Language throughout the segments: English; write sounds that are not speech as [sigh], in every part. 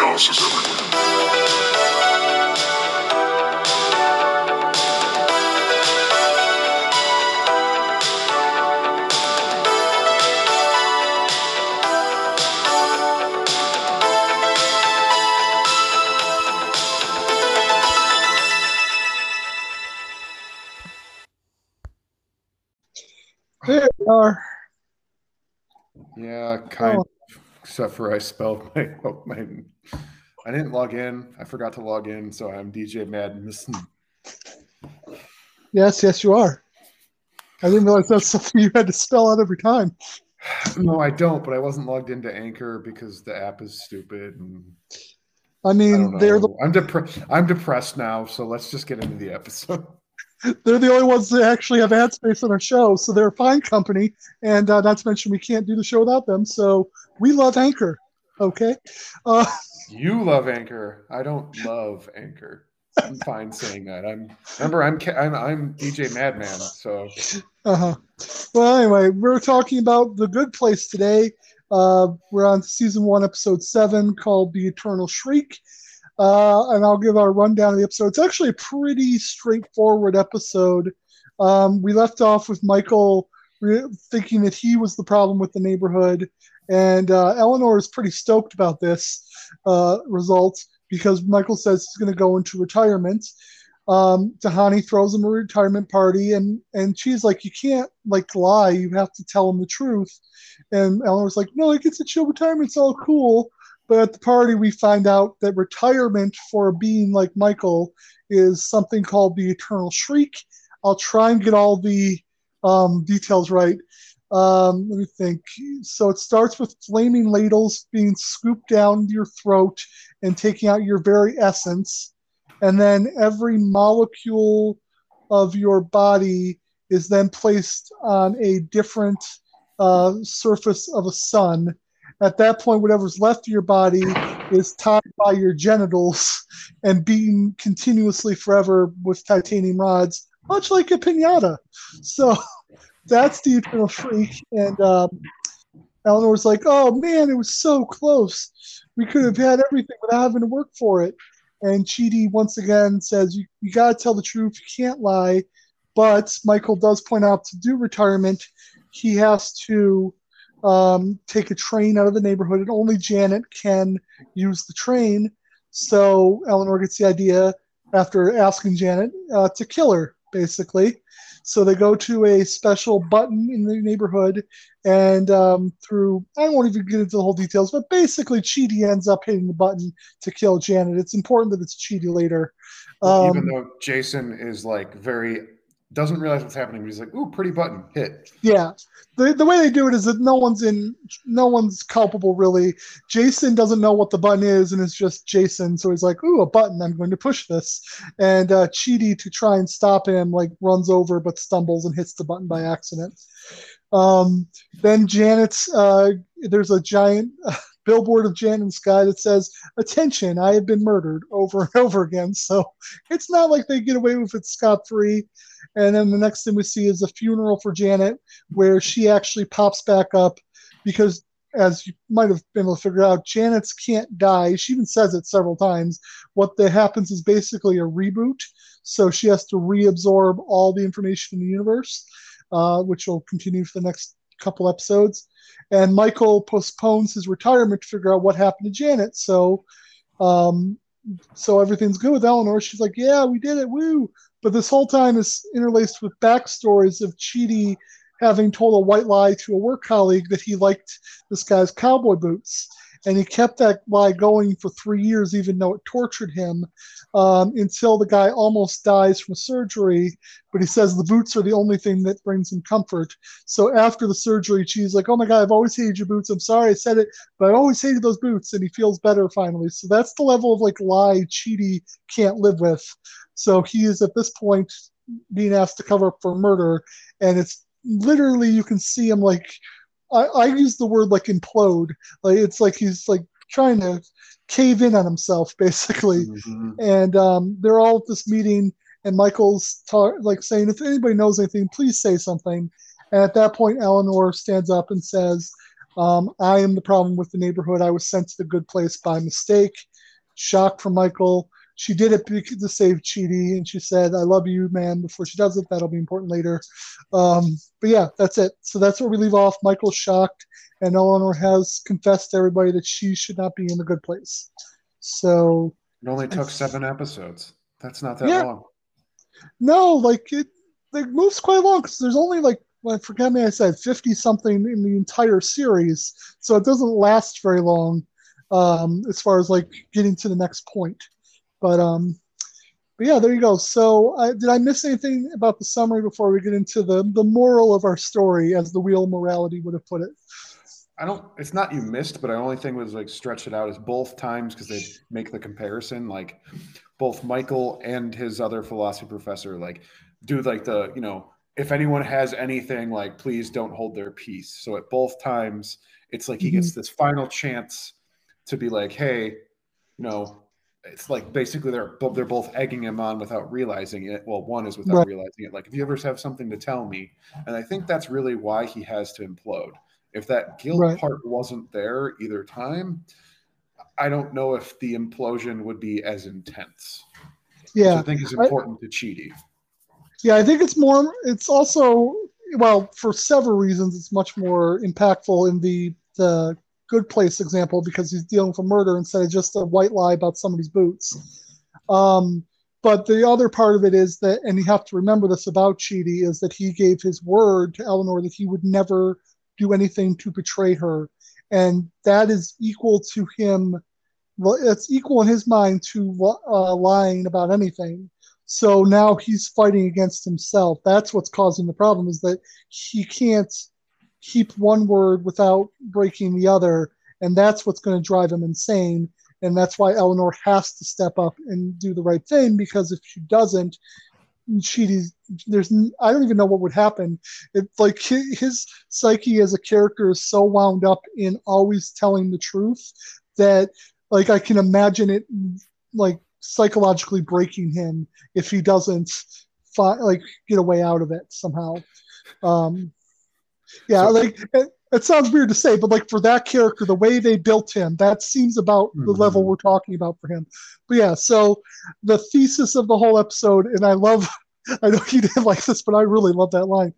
chaos is everywhere. There we are. Yeah, kind Oh. Except for I spelled my, [laughs] my I didn't log in. I forgot to log in, so I'm DJ Madness. Yes, yes, you are. I didn't realize that's [laughs] something you had to spell out every time. [sighs] No, I don't, but I wasn't logged into Anchor because the app is stupid. And I I mean, don't they're the. I'm depressed. I'm depressed now, so let's just get into the episode. [laughs] they're the only ones that actually have ad space on our show, so they're a fine company. And uh, not to mention, we can't do the show without them. So we love Anchor. Okay. Uh, [laughs] You love Anchor. I don't love Anchor. I'm fine saying that. I'm remember I'm I'm, I'm DJ Madman, so uh-huh. Well, anyway, we're talking about the Good Place today. Uh, we're on season one, episode seven, called "The Eternal Shriek." Uh, and I'll give our rundown of the episode. It's actually a pretty straightforward episode. Um, we left off with Michael re- thinking that he was the problem with the neighborhood, and uh, Eleanor is pretty stoked about this uh, result because Michael says he's going to go into retirement. Um, Tahani throws him a retirement party, and and she's like, "You can't like lie. You have to tell him the truth." And Eleanor's like, "No, like it's a chill retirement. It's all cool." But at the party, we find out that retirement for a being like Michael is something called the Eternal Shriek. I'll try and get all the um, details right. Um, let me think. So it starts with flaming ladles being scooped down your throat and taking out your very essence. And then every molecule of your body is then placed on a different uh, surface of a sun. At that point, whatever's left of your body is tied by your genitals and beaten continuously forever with titanium rods, much like a pinata. So that's the eternal freak. And um, Eleanor's like, "Oh man, it was so close. We could have had everything without having to work for it." And Chidi once again says, "You, you got to tell the truth. You can't lie." But Michael does point out to do retirement, he has to um, take a train out of the neighborhood, and only Janet can use the train. So Eleanor gets the idea after asking Janet uh, to kill her, basically. So they go to a special button in the neighborhood, and um, through I won't even get into the whole details, but basically Chidi ends up hitting the button to kill Janet. It's important that it's Chidi later. Um, even though Jason is like very doesn't realize what's happening, but he's like, "Ooh, pretty button, hit." Yeah, the the way they do it is that no one's in, no one's culpable really. Jason doesn't know what the button is, and it's just Jason. So he's like, "Ooh, a button! I'm going to push this." And uh, Chidi, to try and stop him, like runs over but stumbles and hits the button by accident. Um, then Janet's uh, there's a giant [laughs] billboard of in the sky that says, "Attention! I have been murdered" over and [laughs] over again. So it's not like they get away with it scot free. And then the next thing we see is a funeral for Janet, where she actually pops back up because, as you might have been able to figure out, Janet's can't die. She even says it several times. What that happens is basically a reboot. So she has to reabsorb all the information in the universe, uh, which will continue for the next couple episodes. And Michael postpones his retirement to figure out what happened to Janet. So, um, so everything's good with Eleanor. She's like, "Yeah, we did it, woo!" But this whole time is interlaced with backstories of Chidi having told a white lie to a work colleague that he liked this guy's cowboy boots. And he kept that lie going for three years, even though it tortured him, um, until the guy almost dies from surgery. But he says the boots are the only thing that brings him comfort. So after the surgery, she's like, Oh my God, I've always hated your boots. I'm sorry I said it, but I always hated those boots. And he feels better finally. So that's the level of like lie Chidi can't live with. So he is at this point being asked to cover up for murder, and it's literally you can see him like I, I use the word like implode. Like it's like he's like trying to cave in on himself [laughs] basically. Mhm. And um, they're all at this meeting, and Michael's ta- like saying, "If anybody knows anything, please say something." And at that point, Eleanor stands up and says, Um, I am the problem with the neighborhood. I was sent to the good place by mistake. Shock from Michael. She did it to save Chidi, and she said, "I love you, man." Before she does it, that'll be important later. Um, but yeah, that's it. So that's where we leave off. Michael's shocked, and Eleanor has confessed to everybody that she should not be in the good place. So It only took seven episodes. That's not that Yeah. long. No, like it, it moves quite long because there's only like well, forget me, I said fifty something in the entire series, so it doesn't last very long um, as far as like getting to the next point. But um, but yeah, there you go. So I, did I miss anything about the summary before we get into the the moral of our story, as the wheel morality would have put it? I don't. It's not you missed, but the only thing was like stretch it out is both times because they make the comparison. Like both Michael and his other philosophy professor like do like the you know if anyone has anything like please don't hold their peace. So at both times it's like he gets this final chance to be like, hey, you know, it's like basically they're they're both egging him on without realizing it. Well, one is without Right. realizing it. Like if you ever have something to tell me, and I think that's really why he has to implode. If that guilt Right. part wasn't there either time, I don't know if the implosion would be as intense. Which Yeah, I think is I- important to Chidi. Yeah, I think it's more. It's also well for several reasons. It's much more impactful in the the good place example because he's dealing with murder instead of just a white lie about somebody's boots. Um, but the other part of it is that, and you have to remember this about Chidi, is that he gave his word to Eleanor that he would never do anything to betray her, and that is equal to him. Well, it's equal in his mind to uh, lying about anything. So now he's fighting against himself. That's what's causing the problem is that he can't keep one word without breaking the other, and that's what's going to drive him insane. And that's why Eleanor has to step up and do the right thing because if she doesn't, she's there's I don't even know what would happen. It's like his psyche as a character is so wound up in always telling the truth that like I can imagine it like psychologically breaking him if he doesn't fi- like get a way out of it somehow. Um, yeah, So- like it, it sounds weird to say, but like for that character, the way they built him, that seems about the level Mhm. we're talking about for him. But yeah, so the thesis of the whole episode, and I love, [laughs] I know you didn't like this, but I really love that line,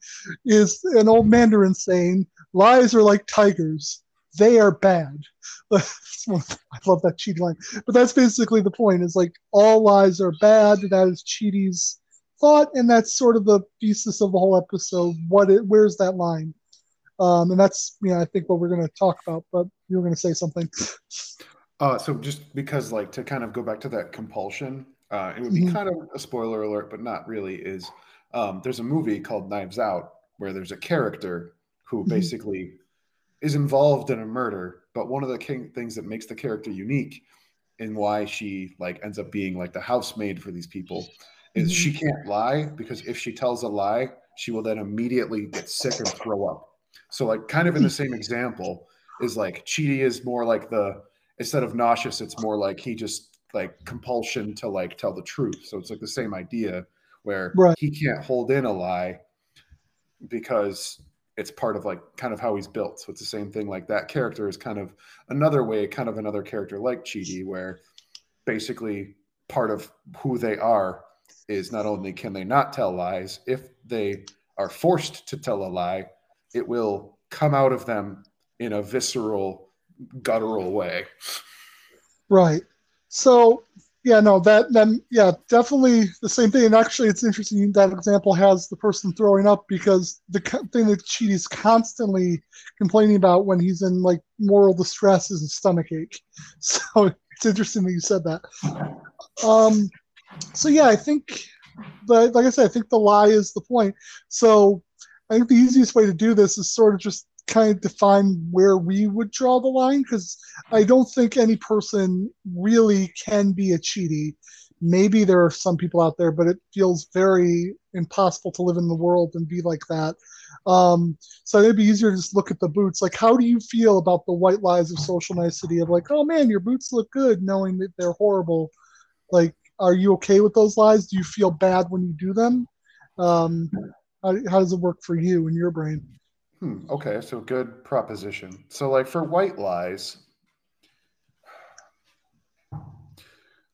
is an old Mandarin saying, "Lies are like tigers; they are bad." [laughs] I love that Chidi line, but that's basically the point. Is like all lies are bad. That is Chidi's thought, and that's sort of the thesis of the whole episode. What it, where's that line? Um, and that's you know I think what we're going to talk about. But you were going to say something. Uh, so just because, like, to kind of go back to that compulsion, uh, it would be Mhm. kind of a spoiler alert, but not really. Is um, there's a movie called Knives Out where there's a character who Mhm. basically is involved in a murder, but one of the king- things that makes the character unique and why she like ends up being like the housemaid for these people is Mhm. she can't lie because if she tells a lie, she will then immediately get sick and throw up. So like kind of in the hmm. same example is like Chidi is more like the instead of nauseous, it's more like he just like compulsion to like tell the truth. So it's like the same idea where Right. he can't hold in a lie because it's part of like kind of how he's built. So it's the same thing. Like that character is kind of another way, kind of another character like Chidi, where basically part of who they are is not only can they not tell lies, if they are forced to tell a lie, it will come out of them in a visceral, guttural way. Right. So yeah, no, that then yeah, definitely the same thing. And actually, it's interesting that example has the person throwing up because the co- thing that Chidi's constantly complaining about when he's in like moral distress is a stomach ache. [laughs] So it's interesting that you said that. Um, so yeah, I think, but like I said, I think the lie is the point. So I think the easiest way to do this is sort of just kind of define where we would draw the line because I don't think any person really can be a Chidi. Maybe there are some people out there, but it feels very impossible to live in the world and be like that. Um, so it'd be easier to just look at the boots. Like, how do you feel about the white lies of social nicety of like, oh man, your boots look good, knowing that they're horrible? Like, are you okay with those lies? Do you feel bad when you do them? Um, how, how does it work for you in your brain? Hmm, okay, so good proposition. So, like for white lies,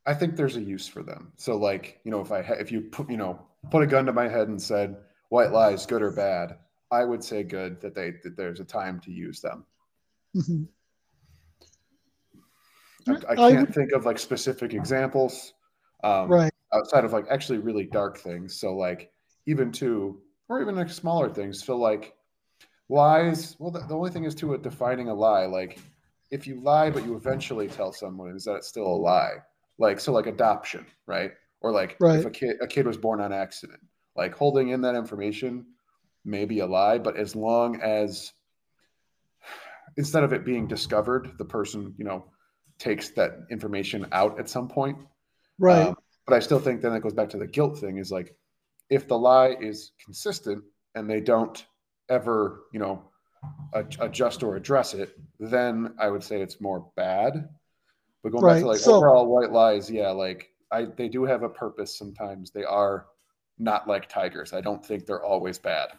I think there's a use for them. So, like you know, if I ha- if you put you know put a gun to my head and said white lies, good or bad, I would say good that they that there's a time to use them. Mhm. I, I I can't would- think of like specific examples um, Right. outside of like actually really dark things. So like even to or even like smaller things. So like lies. Well, the, the only thing is to it defining a lie. Like if you lie but you eventually tell someone, is that it's still a lie? Like so like adoption, right? Or like Right. if a kid a kid was born on accident, like holding in that information may be a lie, but as long as instead of it being discovered, the person you know takes that information out at some point. Right. Um, but I still think then it goes back to the guilt thing is like if the lie is consistent and they don't ever, you know, adjust or address it, then I would say it's more bad. But going back to like so- overall white lies, yeah, like I they do have a purpose sometimes. They are not like tigers. I don't think they're always bad.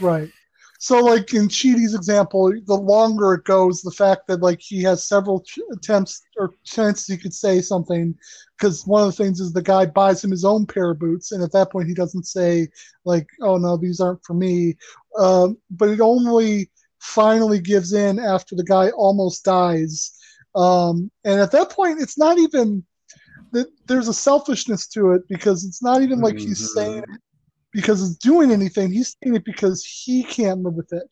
Right. So, like in Chidi's example, the longer it goes, the fact that like he has several ch- attempts or chances he could say something, because one of the things is the guy buys him his own pair of boots, and at that point he doesn't say like, "Oh no, these aren't for me," um, but it only finally gives in after the guy almost dies, um, and at that point it's not even that there's a selfishness to it because it's not even like he's Mhm. saying it because it's doing anything. He's saying it because he can't live with it.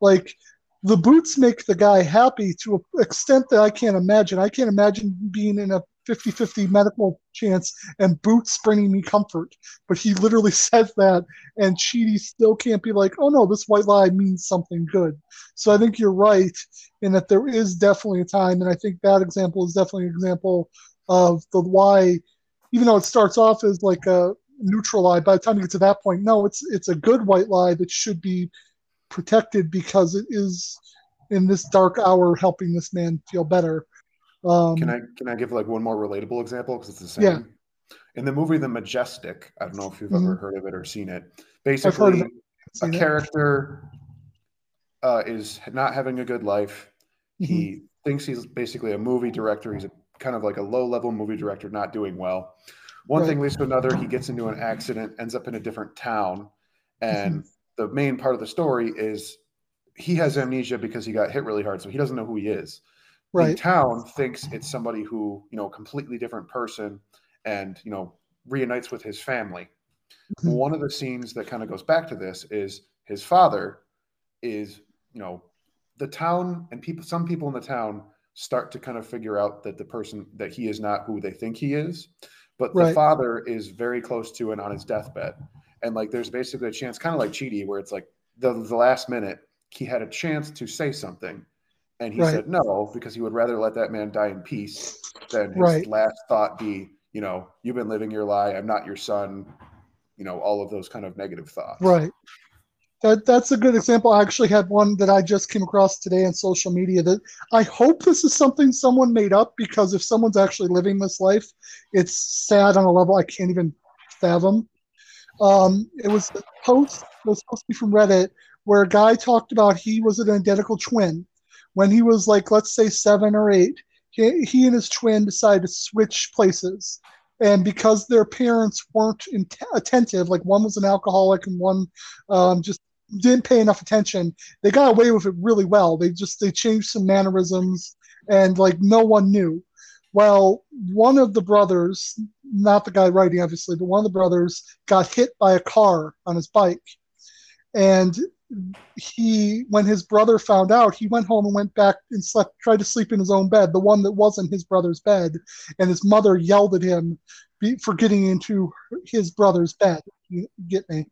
Like the boots make the guy happy to an extent that I can't imagine. I can't imagine being in a 50 50 medical chance and boots bringing me comfort. But he literally [laughs] says that, and Chidi still can't be like, oh no, this white lie means something good. So I think you're right in that there is definitely a time, and I think that example is definitely an example of the why, even though it starts off as like a neutral lie, by the time you get to that point, no, it's it's a good white lie that should be protected because it is in this dark hour helping this man feel better. Um, Can I can I give like one more relatable example because it's the same? Yeah. In the movie The Majestic, I don't know if you've Mhm. ever heard of it or seen it. Basically, it. a character uh, is not having a good life. Mhm. He thinks he's basically a movie director. He's a kind of like a low level movie director, not doing well. One Right. thing leads to another. He gets into an accident, ends up in a different town, and the main part of the story is he has amnesia because he got hit really hard, so he doesn't know who he is the town thinks it's somebody who you know completely different person and you know reunites with his family Mhm. one of the scenes that kind of goes back to this is his father is you know the town and people some people in the town start to kind of figure out that the person that he is not who they think he is but the father is very close to and on his deathbed and like there's basically a chance kind of like Chidi where it's like the, the last minute he had a chance to say something and he Right. said no because he would rather let that man die in peace than his Right. last thought be you know you've been living your lie i'm not your son you know all of those kind of negative thoughts right. That that's a good example. I actually had one that I just came across today on social media that I hope this is something someone made up because if someone's actually living this life, it's sad on a level I can't even fathom. Um, it was a post it was supposed to be from Reddit where a guy talked about he was an identical twin. When he was like, let's say seven or eight, he, he and his twin decided to switch places. And because their parents weren't in, attentive, like one was an alcoholic and one um, just didn't pay enough attention, they got away with it really well. They just they changed some mannerisms, and like no one knew. Well, one of the brothers, not the guy writing obviously, but one of the brothers got hit by a car on his bike, and he when his brother found out he went home and went back and slept tried to sleep in his own bed the one that wasn't his brother's bed. And his mother yelled at him for getting into his brother's bed. You get me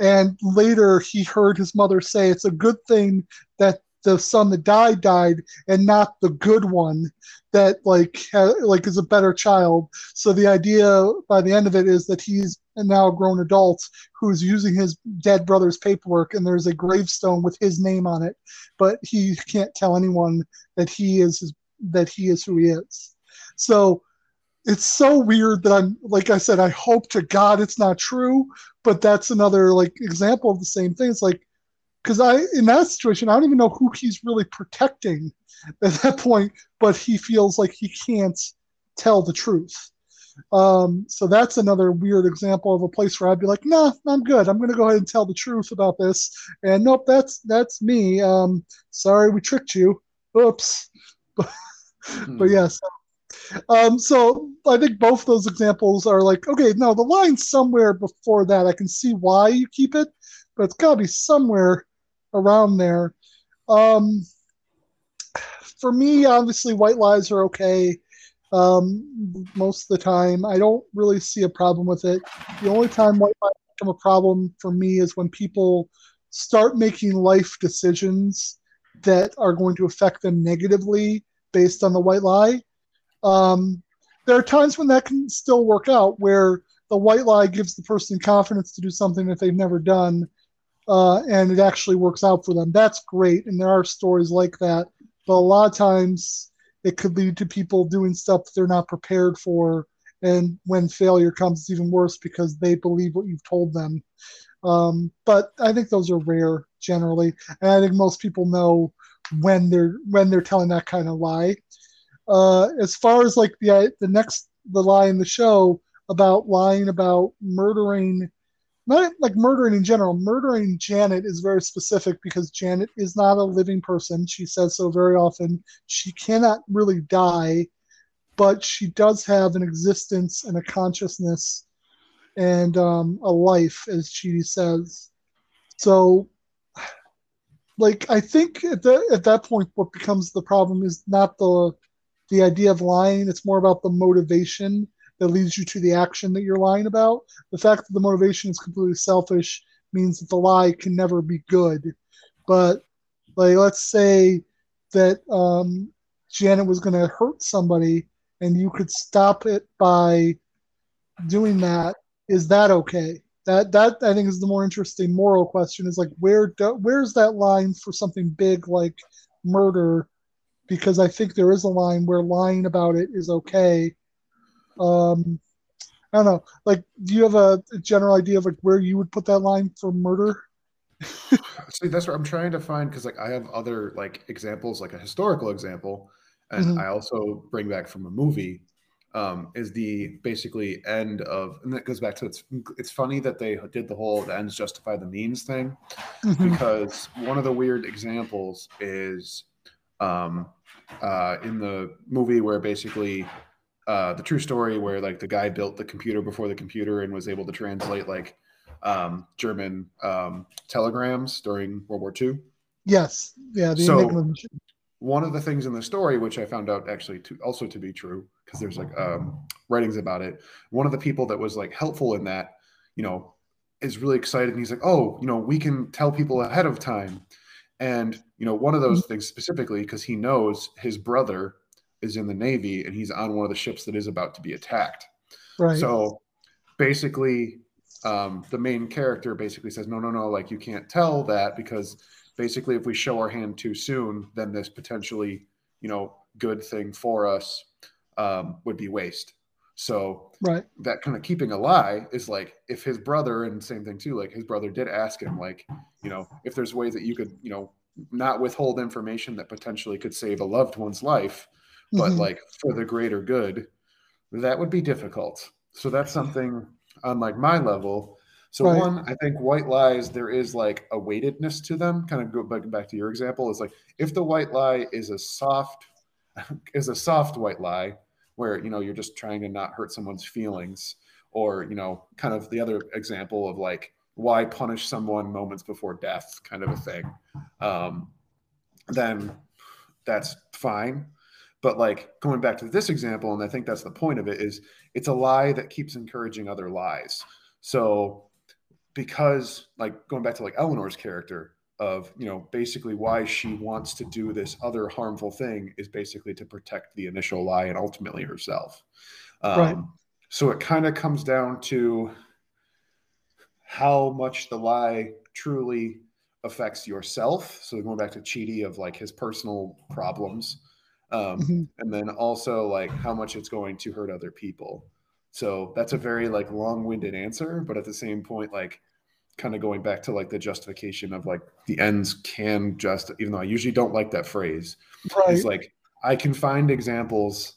and later he heard his mother say it's a good thing that the son that died died and not the good one that like ha- like is a better child. So the idea by the end of it is that he's a now grown adult who's using his dead brother's paperwork and there's a gravestone with his name on it but he can't tell anyone that he is that he is who he is. So it's so weird that i'm like i said i hope to god it's not true but that's another like example of the same thing it's like because I in that situation I don't even know who he's really protecting at that point, but he feels like he can't tell the truth. Um, so that's another weird example of a place where I'd be like, nah, I'm good. I'm going to go ahead and tell the truth about this. And nope, that's that's me. Um, sorry, we tricked you. Oops. [laughs] But, Hmm. but yes. Um, so I think both those examples are like, okay, no, the line's somewhere before that. I can see why you keep it, but it's got to be somewhere around there. Um, for me, obviously, white lies are okay um, most of the time. I don't really see a problem with it. The only time white lies become a problem for me is when people start making life decisions that are going to affect them negatively based on the white lie. Um, there are times when that can still work out, where the white lie gives the person confidence to do something that they've never done, uh, and it actually works out for them. That's great, and there are stories like that. But a lot of times, it could lead to people doing stuff they're not prepared for, and when failure comes, it's even worse because they believe what you've told them. Um, but I think those are rare generally, and I think most people know when they're when they're telling that kind of lie. Uh, as far as like the the next the lie in the show about lying about murdering, not like murdering in general. Murdering Janet is very specific because Janet is not a living person. She says so very often. She cannot really die, but she does have an existence and a consciousness and um, a life, as Chidi says. So, like, I think at that at that point, what becomes the problem is not the the idea of lying. It's more about the motivation that leads you to the action that you're lying about. The fact that the motivation is completely selfish means that the lie can never be good. But like, let's say that um, Janet was going to hurt somebody, and you could stop it by doing that. Is that okay? That that I think is the more interesting moral question. Is like where do, where's that line for something big like murder? Because I think there is a line where lying about it is okay. Um, I don't know. Like, do you have a, a general idea of like where you would put that line for murder? [laughs] See, that's what I'm trying to find because like I have other like examples, like a historical example, and Mhm. I also bring back from a movie. Um, is the basically end of, and that goes back to it's. It's funny that they did the whole the ends justify the means thing Mhm. because one of the weird examples is um, uh, in the movie where basically uh, the true story where like the guy built the computer before the computer and was able to translate like um, German um, telegrams during World War II. Yes. Yeah. The So- Enigma. One of the things in the story, which I found out actually to also to be true, because there's like um, writings about it. One of the people that was like helpful in that, you know, is really excited, and he's like, "Oh, you know, we can tell people ahead of time." And you know, one of those things specifically, because he knows his brother is in the Navy and he's on one of the ships that is about to be attacked. Right. So basically, um, the main character basically says, no, no, no, like you can't tell that because basically, if we show our hand too soon, then this potentially, you know, good thing for us um, would be waste. So right. that kind of keeping a lie is like if his brother, and same thing too, like his brother did ask him, like, you know, if there's ways that you could, you know, not withhold information that potentially could save a loved one's life, but Mhm. like for the greater good, that would be difficult. So that's something on like my level. So Right. one, I think white lies there is like a weightedness to them. Kind of go back back to your example is like if the white lie is a soft [laughs] is a soft white lie where you know you're just trying to not hurt someone's feelings or you know kind of the other example of like why punish someone moments before death kind of a thing. Um, then that's fine. But like going back to this example and i think that's the point of it is it's a lie that keeps encouraging other lies. So because like going back to like eleanor's character of you know basically why she wants to do this other harmful thing is basically to protect the initial lie and ultimately herself um, Right. so it kind of comes down to how much the lie truly affects yourself so going back to Chidi of like his personal problems um, Mhm. and then also like how much it's going to hurt other people so that's a very like long-winded answer but at the same point like kind of going back to like the justification of like the ends can just even though I usually don't like that phrase. Right. It's like I can find examples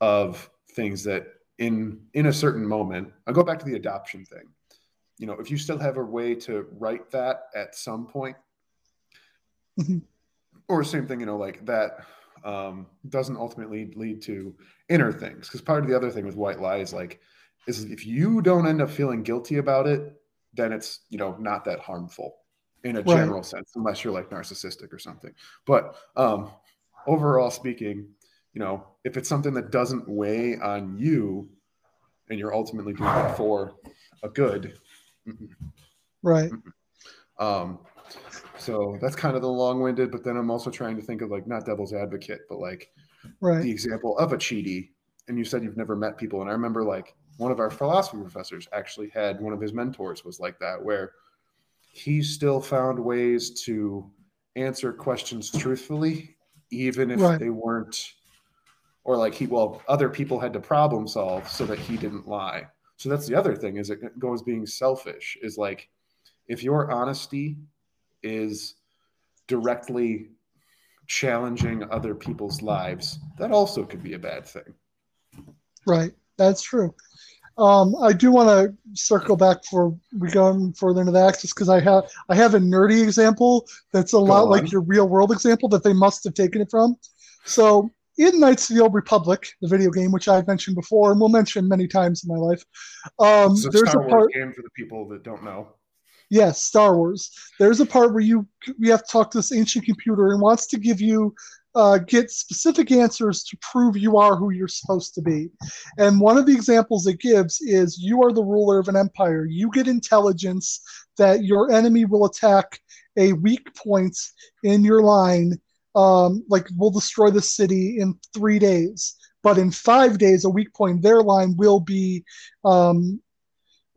of things that in in a certain moment. I'll go back to the adoption thing. You know, if you still have a way to write that at some point, Mhm. or same thing, you know, like that um, doesn't ultimately lead to inner things. Because part of the other thing with white lie is like, is if you don't end up feeling guilty about it, then it's you know not that harmful in a Right. general sense, unless you're like narcissistic or something. But um, overall speaking, you know, if it's something that doesn't weigh on you, and you're ultimately doing it for a good, mm-mm. Right. Um, so that's kind of the long-winded, but then I'm also trying to think of like not devil's advocate, but like Right. the example of a Chidi. And you said you've never met people, and I remember like one of our philosophy professors actually had one of his mentors was like that, where he still found ways to answer questions truthfully, even if Right. they weren't, or like he well other people had to problem solve so that he didn't lie. So that's the other thing is it goes being selfish is like if your honesty is directly challenging other people's lives, that also could be a bad thing. Right. That's true. Um, I do want to circle back before we go further into the axis because I have I have a nerdy example that's a lot on. like your real world example that they must have taken it from. So in Knights of the Old Republic, the video game, which I've mentioned before and will mention many times in my life, um, there's Star a Wars part. game for the people that don't know. Yes, Star Wars. There's a part where you you have to talk to this ancient computer and wants to give you uh, get specific answers to prove you are who you're supposed to be. And one of the examples it gives is you are the ruler of an empire. You get intelligence that your enemy will attack a weak point in your line, um, like will destroy the city in three days. But in five days, a weak point in their line will be um,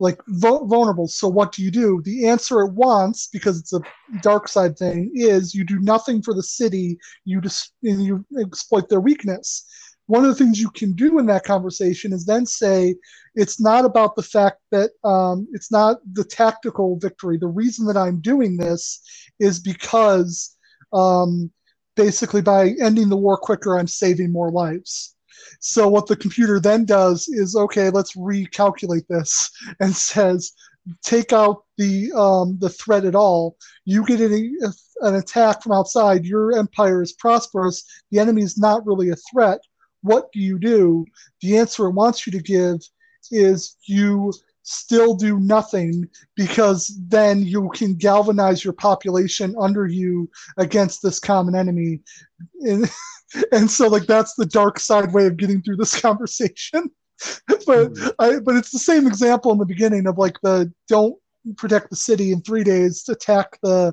like vulnerable. So what do you do? The answer it wants, because it's a dark side thing, is you do nothing for the city. You just and you exploit their weakness. One of the things you can do in that conversation is then say it's not about the fact that um, it's not the tactical victory. The reason that I'm doing this is because um, basically by ending the war quicker, I'm saving more lives. So what the computer then does is okay, let's recalculate this and says take out the um, the threat at all. You get an, an attack from outside. Your empire is prosperous. The enemy is not really a threat. What do you do? The answer it wants you to give is you still do nothing because then you can galvanize your population under you against this common enemy. And, [laughs] and so like that's the dark side way of getting through this [laughs] conversation. [laughs] but I, but it's the same example in the beginning of like the don't protect the city in three days, attack the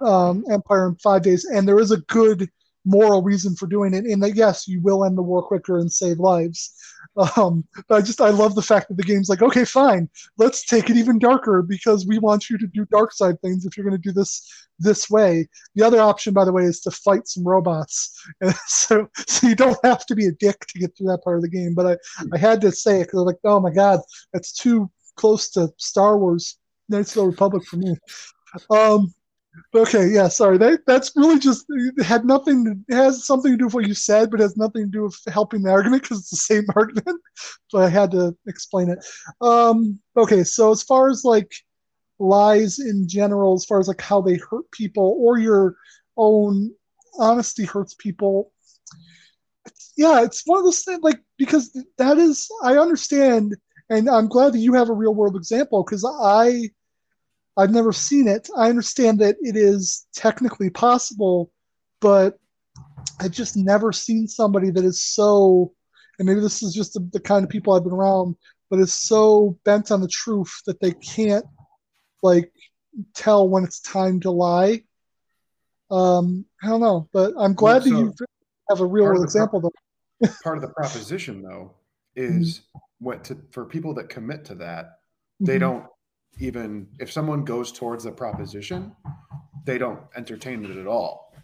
um, empire in five days, and there is a good moral reason for doing it. In that, yes, you will end the war quicker and save lives. Um, but I just I love the fact that the game's like, okay, fine, let's take it even darker because we want you to do dark side things if you're going to do this this way. The other option, by the way, is to fight some robots. And [laughs] so so you don't have to be a dick to get through that part of the game. But I I had to say it because I'm like, oh my god, that's too close to Star Wars Knights of the Republic for me. Um, okay, yeah, sorry. That that's really just had nothing. Has something to do with what you said, but has nothing to do with helping the argument because it's the same [laughs] argument. So I had to explain it. Um, okay, so as far as like lies in general, as far as like how they hurt people or your own honesty hurts people. Yeah, it's one of those things like because that is I understand and I'm glad that you have a real world example because I I've never seen it. I understand that it is technically possible, but I've just never seen somebody that is so, and maybe this is just the, the kind of people I've been around, but is so bent on the truth that they can't like tell when it's time to lie. Um, I don't know, but I'm glad Well, that you have a real part of world the example though. Part of the proposition, though, is [laughs] what to for people that commit to that, they Mhm. don't even if someone goes towards the proposition, they don't entertain it at all.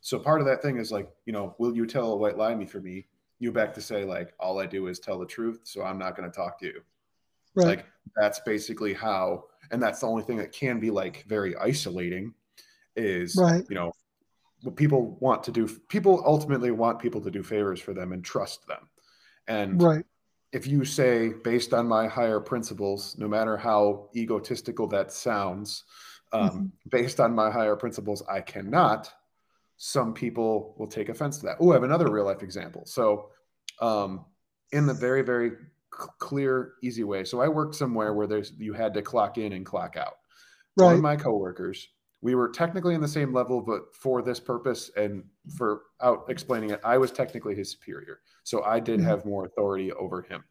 So part of that thing is like, you know, will you tell a white lie me for me? You back to say like, all I do is tell the truth, so I'm not going to talk to you. Right. Like that's basically how and that's the only thing that can be like very isolating is Right. you know what people want to do people ultimately want people to do favors for them and trust them and Right. If you say based on my higher principles no matter how egotistical that sounds um, Mhm. based on my higher principles i cannot some people will take offense to that oh i have another real life example so um, in the very very c- clear easy way so i worked somewhere where there's you had to clock in and clock out one Right. of my coworkers we were technically in the same level but for this purpose and for out explaining it i was technically his superior. So i did Mhm. have more authority over him.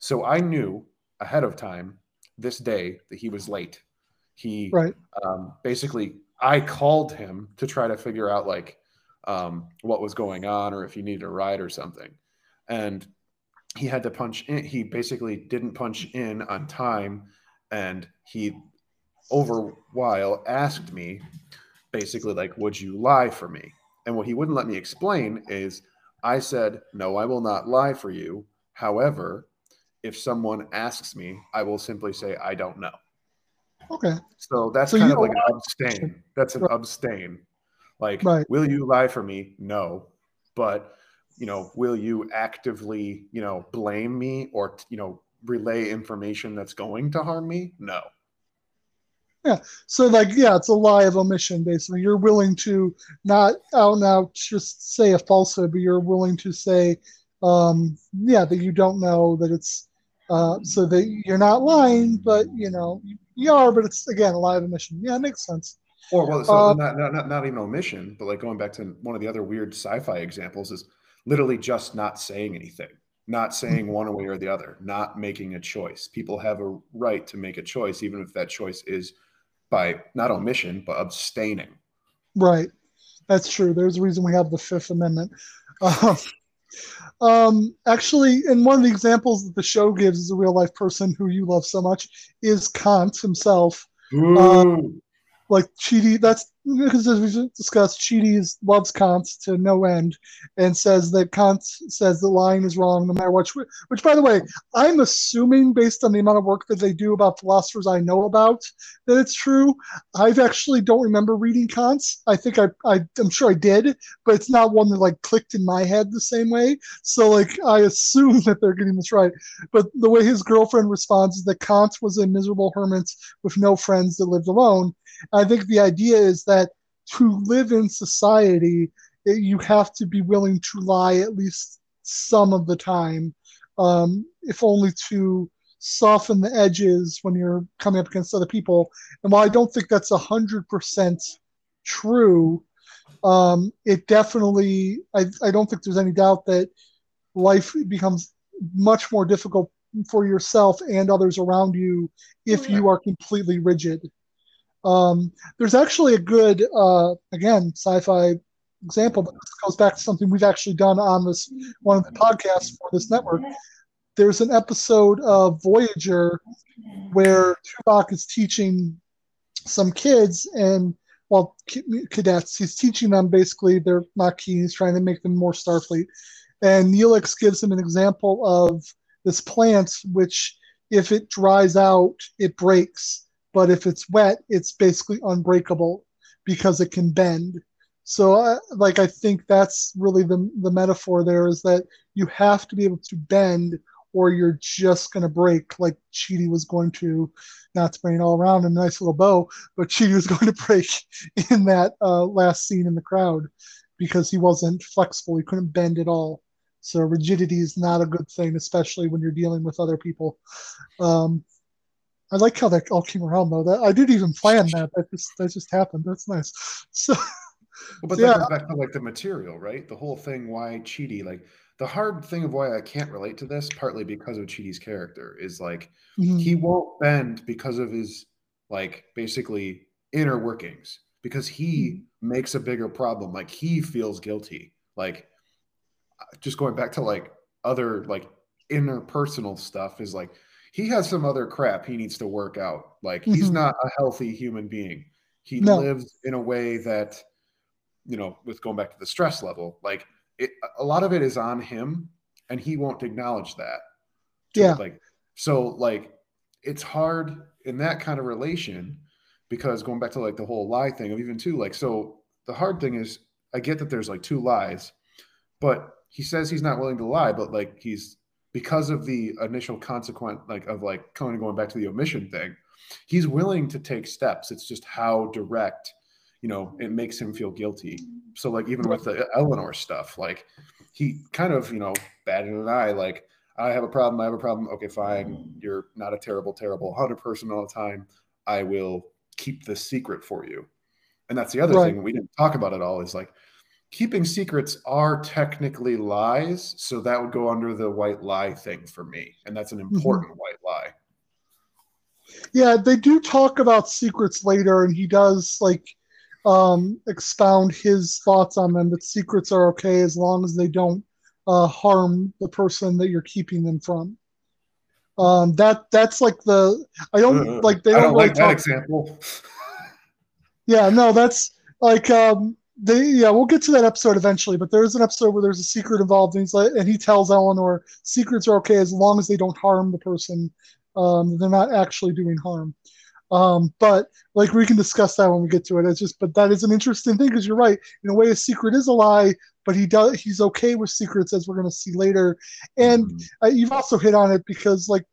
So i knew ahead of time this day that he was late. He Right. um, basically i called him to try to figure out like um, what was going on or if he needed a ride or something. And he had to punch in he basically didn't punch in on time. And he over while asked me basically like would you lie for me? And what he wouldn't let me explain is i said no i will not lie for you. However if someone asks me i will simply say i don't know. Okay. so that's So kind of like an abstain. that's an Right. abstain. Like Right. will you lie for me? No. But you know will you actively you know blame me or you know relay information that's going to harm me? No So like yeah, it's a lie of omission basically. You're willing to not out and out just say a falsehood, but you're willing to say um yeah that you don't know that it's uh so that you're not lying, but you know you are, but it's again a lie of omission. Yeah, it makes sense. Or well, so Uh, not, not not not even omission, but like going back to one of the other weird sci-fi examples is literally just not saying anything, not saying one way or the other, not making a choice. People have a right to make a choice, even if that choice is by not omission but abstaining. Right. That's true. There's a reason we have the Fifth Amendment. Um, [laughs] um, actually, and one of the examples that the show gives is a real life person who you love so much is Kant himself. Ooh. like Chidi, that's because as we discussed, Chidi is, loves Kant to no end and says that Kant says that lying is wrong no matter what. Which, by the way, I'm assuming based on the amount of work that they do about philosophers I know about that it's true. I've actually don't remember reading Kant. I think I, I I'm sure I did, but it's not one that like clicked in my head the same way. So like I assume [laughs] that they're getting this right. But the way his girlfriend responds is that Kant was a miserable hermit with no friends that lived alone. I think the idea is that to live in society, it, you have to be willing to lie at least some of the time, um, if only to soften the edges when you're coming up against other people. And while I don't think that's 100% true, um, it definitely, I, I don't think there's any doubt that life becomes much more difficult for yourself and others around you if you are completely rigid. Um, there's actually a good, uh, again, sci-fi example, but this goes back to something we've actually done on this one of the podcasts for this network. There's an episode of Voyager where Tuvok is teaching some kids and well cadets. He's teaching them basically they're Maquis, he's trying to make them more starfleet. And neelix gives him an example of this plant which if it dries out it breaks but if it's wet it's basically unbreakable because it can bend so uh, like i think that's really the, the metaphor there is that you have to be able to bend or you're just going to break like Chidi was going to, not to bring it all around in a nice little bow, but Chidi was [laughs] going to break in that uh, last scene in the crowd because he wasn't flexible. He couldn't bend at all. So rigidity is not a good thing, especially when you're dealing with other people. Um, I like how that all came around though. That I didn't even plan that. That just that just happened. That's nice. [laughs] So Well, but Yeah. that goes back to like the material, right? The whole thing why Chidi, like the hard thing of why I can't relate to this, partly because of Chidi's character, is like mhm, he won't bend because of his like basically inner workings because he makes a bigger problem like he feels guilty like uh, just going back to like other like interpersonal stuff is like he has some other crap he needs to work out like he's Mhm. not a healthy human being he No. lives in a way that you know with going back to the stress level like it a lot of it is on him and he won't acknowledge that Yeah. like so like it's hard in that kind of relation because going back to like the whole lie thing of even two like so the hard thing is I get that there's like two lies, but he says he's not willing to lie, but like he's because of the initial consequence like of like kind of going back to the omission thing, he's willing to take steps. It's just how direct, you know, it makes him feel guilty. So like even with the Eleanor stuff, like he kind of, you know, batted an eye, like I have a problem, I have a problem. Okay, fine. You're not a terrible, terrible hunter person all the time. I will keep this secret for you. And that's the other Right. thing we didn't talk about at all is like keeping secrets are technically lies. So that would go under the white lie thing for me. And that's an important white lie. Yeah, they do talk about secrets later, and he does like um, expound his thoughts on them. That secrets are okay as long as they don't uh, harm the person that you're keeping them from. Um, that that's like the I don't Uh, like they I don't, don't really like that example. [laughs] Yeah, no, that's like um they yeah, we'll get to that episode eventually, but there's an episode where there's a secret involved and he's like and he tells Eleanor secrets are okay as long as they don't harm the person. Um they're not actually doing harm. Um but like we can discuss that when we get to it. It's just but that is an interesting thing because you're right. In a way a secret is a lie, but he does he's okay with secrets as we're going to see later. And Mhm. uh, you've also hit on it because like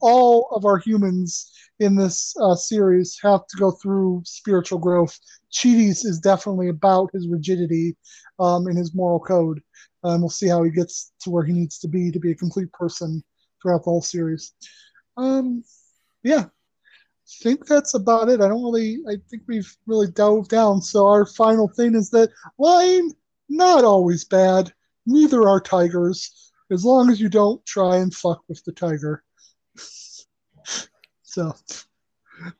all of our humans in this uh, series have to go through spiritual growth. Chidi's is definitely about his rigidity um, and his moral code. Um, we'll see how he gets to where he needs to be to be a complete person throughout the whole series. Um, yeah, I think that's about it. I don't really, I think we've really dove down. So our final thing is that lying, not always bad. Neither are tigers, as long as you don't try and fuck with the tiger. [laughs] So,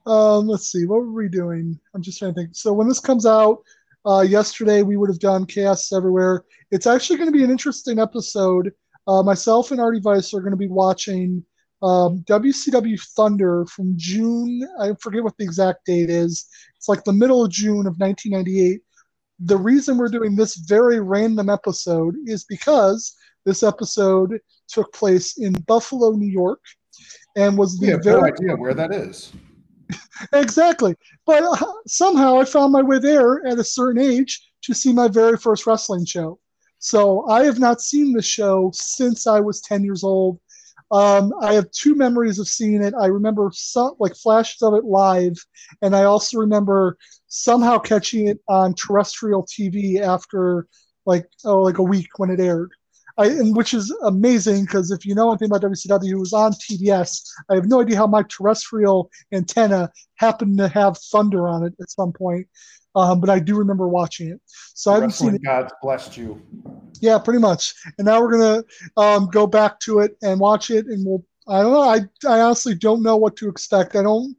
um, let's see, what were we doing? I'm just trying to think. So when this comes out, uh, yesterday we would have done Chaos Everywhere. It's actually going to be an interesting episode. Uh, myself and Artie Weiss are going to be watching um, WCW Thunder from June. I forget what the exact date is. It's like the middle of June of 1998. The reason we're doing this very random episode is because this episode took place in Buffalo, New York, and was the have very no idea where that is. Exactly. But uh, somehow I found my way there at a certain age to see my very first wrestling show. So I have not seen the show since I was 10 years old. Um, I have two memories of seeing it. I remember some like flashes of it live, and I also remember somehow catching it on terrestrial TV after like oh like a week when it aired. I, and which is amazing because if you know anything about WCW, it was on TBS. I have no idea how my terrestrial antenna happened to have thunder on it at some point, um, but I do remember watching it. So I haven't seen it. gods blessed you. Yeah, pretty much. And now we're gonna um, go back to it and watch it, and we'll. I don't know. I I honestly don't know what to expect. I don't.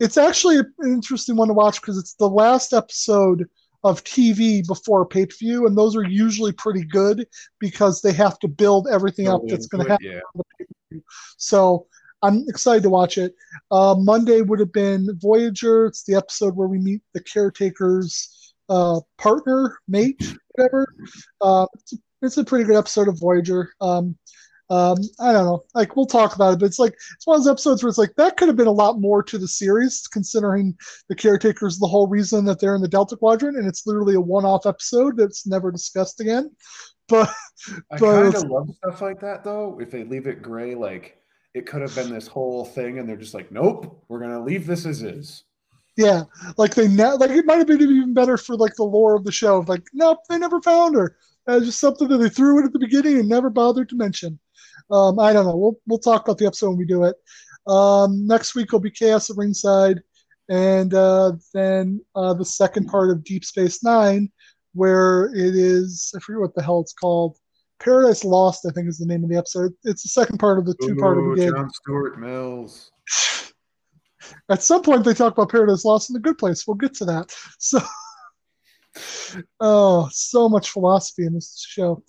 It's actually an interesting one to watch because it's the last episode of TV before pay per view, and those are usually pretty good because they have to build everything up that's going to happen. Yeah. So I'm excited to watch it. Uh, Monday would have been Voyager. It's the episode where we meet the caretaker's uh, partner, mate, whatever. Uh, it's, it's a pretty good episode of Voyager. Um, um, I don't know. Like we'll talk about it, but it's like it's one of those episodes where it's like that could have been a lot more to the series, considering the caretaker's the whole reason that they're in the Delta Quadrant, and it's literally a one-off episode that's never discussed again. [laughs] But I kind of love stuff like that though. If they leave it gray, like it could have been this whole thing, and they're just like, nope, we're gonna leave this as is. Yeah, like they ne- like it might have been even better for like the lore of the show. Like, nope, they never found her. Uh, just something that they threw in at the beginning and never bothered to mention. Um, I don't know. We'll we'll talk about the episode when we do it. Um, next week will be Chaos at Ringside, and uh, then uh, the second part of Deep Space Nine, where it is I forget what the hell it's called. Paradise Lost, I think, is the name of the episode. It's the second part of the two part Ooh, we did. John Stuart Mills. At some point, they talk about Paradise Lost in the Good Place. We'll get to that. So, [laughs] oh, so much philosophy in this show.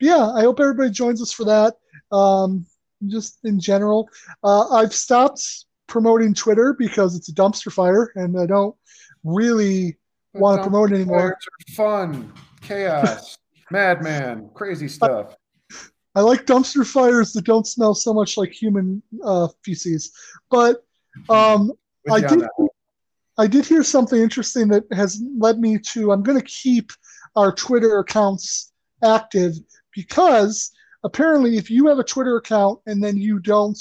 Yeah, I hope everybody joins us for that. Um, just in general, uh, I've stopped promoting Twitter because it's a dumpster fire, and I don't really want to promote it anymore. Fun, chaos, [laughs] madman, crazy stuff. I like dumpster fires that don't smell so much like human uh, feces. But um, I did. I did hear something interesting that has led me to. I'm going to keep our Twitter accounts active because apparently, if you have a Twitter account and then you don't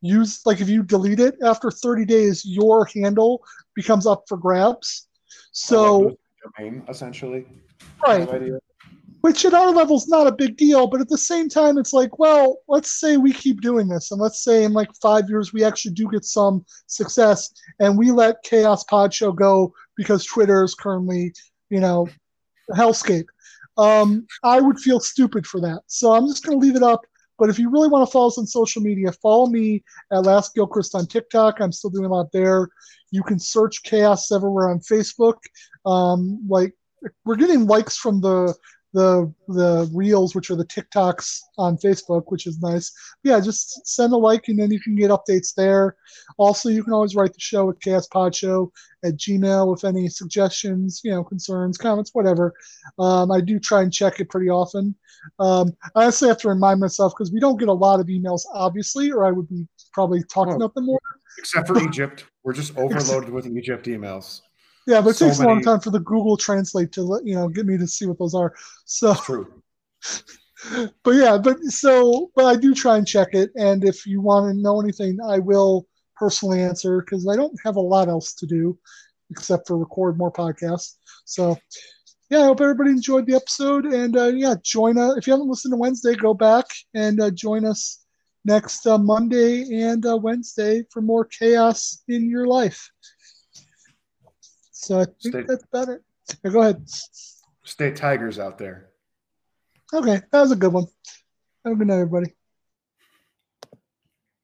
use, like, if you delete it after 30 days, your handle becomes up for grabs. So, domain essentially. right. Kind of idea. which at our level is not a big deal but at the same time it's like well let's say we keep doing this and let's say in like five years we actually do get some success and we let chaos pod show go because twitter is currently you know hellscape um, i would feel stupid for that. So i'm just going to leave it up. But if you really want to follow us on social media follow me at last gilchrist on tiktok. I'm still doing a lot there. You can search chaos everywhere on facebook. Um, like we're getting likes from the the the reels, which are the TikToks on Facebook, which is nice. Yeah, just send a like and then you can get updates there. Also, you can always write the show at chaospodshow at Gmail with any suggestions, you know, concerns, comments, whatever. Um, I do try and check it pretty often. Um, I honestly have to remind myself because we don't get a lot of emails, obviously, or I would be probably talking Oh. about them more. Except for [laughs] Egypt, we're just overloaded with Egypt emails. Yeah, but it So takes a long time for the Google Translate to let you know get me to see what those are. So true. [laughs] but yeah, but so, but I do try and check it. And if you want to know anything, I will personally answer because I don't have a lot else to do except for record more podcasts. So yeah, I hope everybody enjoyed the episode. And uh, yeah, join us. If you haven't listened to Wednesday, go back and uh, join us next uh, Monday and uh, Wednesday for more chaos in your life. So I think Stay- that's better. [laughs] Go ahead. Stay tigers out there. Okay, that was a good one. Have a good night, everybody.